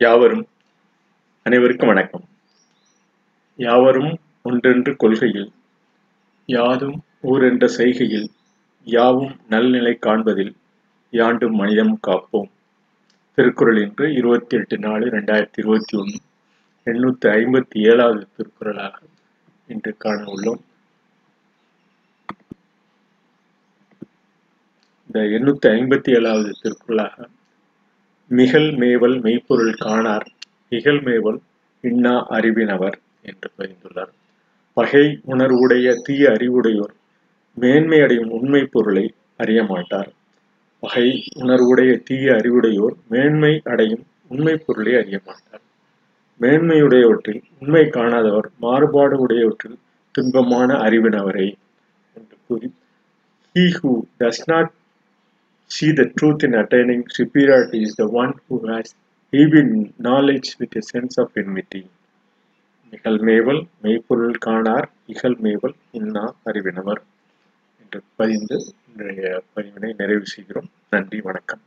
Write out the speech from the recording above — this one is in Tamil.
யாவரும் அனைவருக்கும் வணக்கம். யாவரும் ஒன்றென்று கொள்கையில் யாதும் ஊரென்ற செய்கையில் யாவும் நல்நிலை காண்பதில் யாண்டும் மனிதம் காப்போம். திருக்குறள் இன்று இருபத்தி எட்டு நாலு ரெண்டாயிரத்தி இருபத்தி ஒன்று எண்ணூற்றி ஐம்பத்தி ஏழாவது திருக்குறளாக இன்று காண உள்ளோம் இந்த எண்ணூற்றி ஐம்பத்தி ஏழாவது திருக்குறளாக மிகல் மேவல் மெய்ப்பொருள் காணார் இகல் மேவல் இன்னா அறிவினவர் என்று பதிந்துள்ளார். பகை உணர்வுடைய தீய அறிவுடையோர் மேன்மை அடையும் உண்மை பொருளை அறிய மாட்டார். பகை உணர்வுடைய தீய அறிவுடையோர் மேன்மை அடையும் உண்மை பொருளை அறிய மாட்டார். மேன்மையுடையவற்றில் உண்மை காணாதவர் மாறுபாடு உடையவற்றில் துன்பமான அறிவினவரை என்று கூறி he who does not see the truth in attaining superiority is the one who has even knowledge with a sense of enmity நிகழ்மேவல் மெய்ப்பொருள் காணார் இகழ்மேவல் இன்னா அறிவினவர் என்று பதிந்து இன்றைய பதிவினை நிறைவு செய்கிறோம் நன்றி வணக்கம்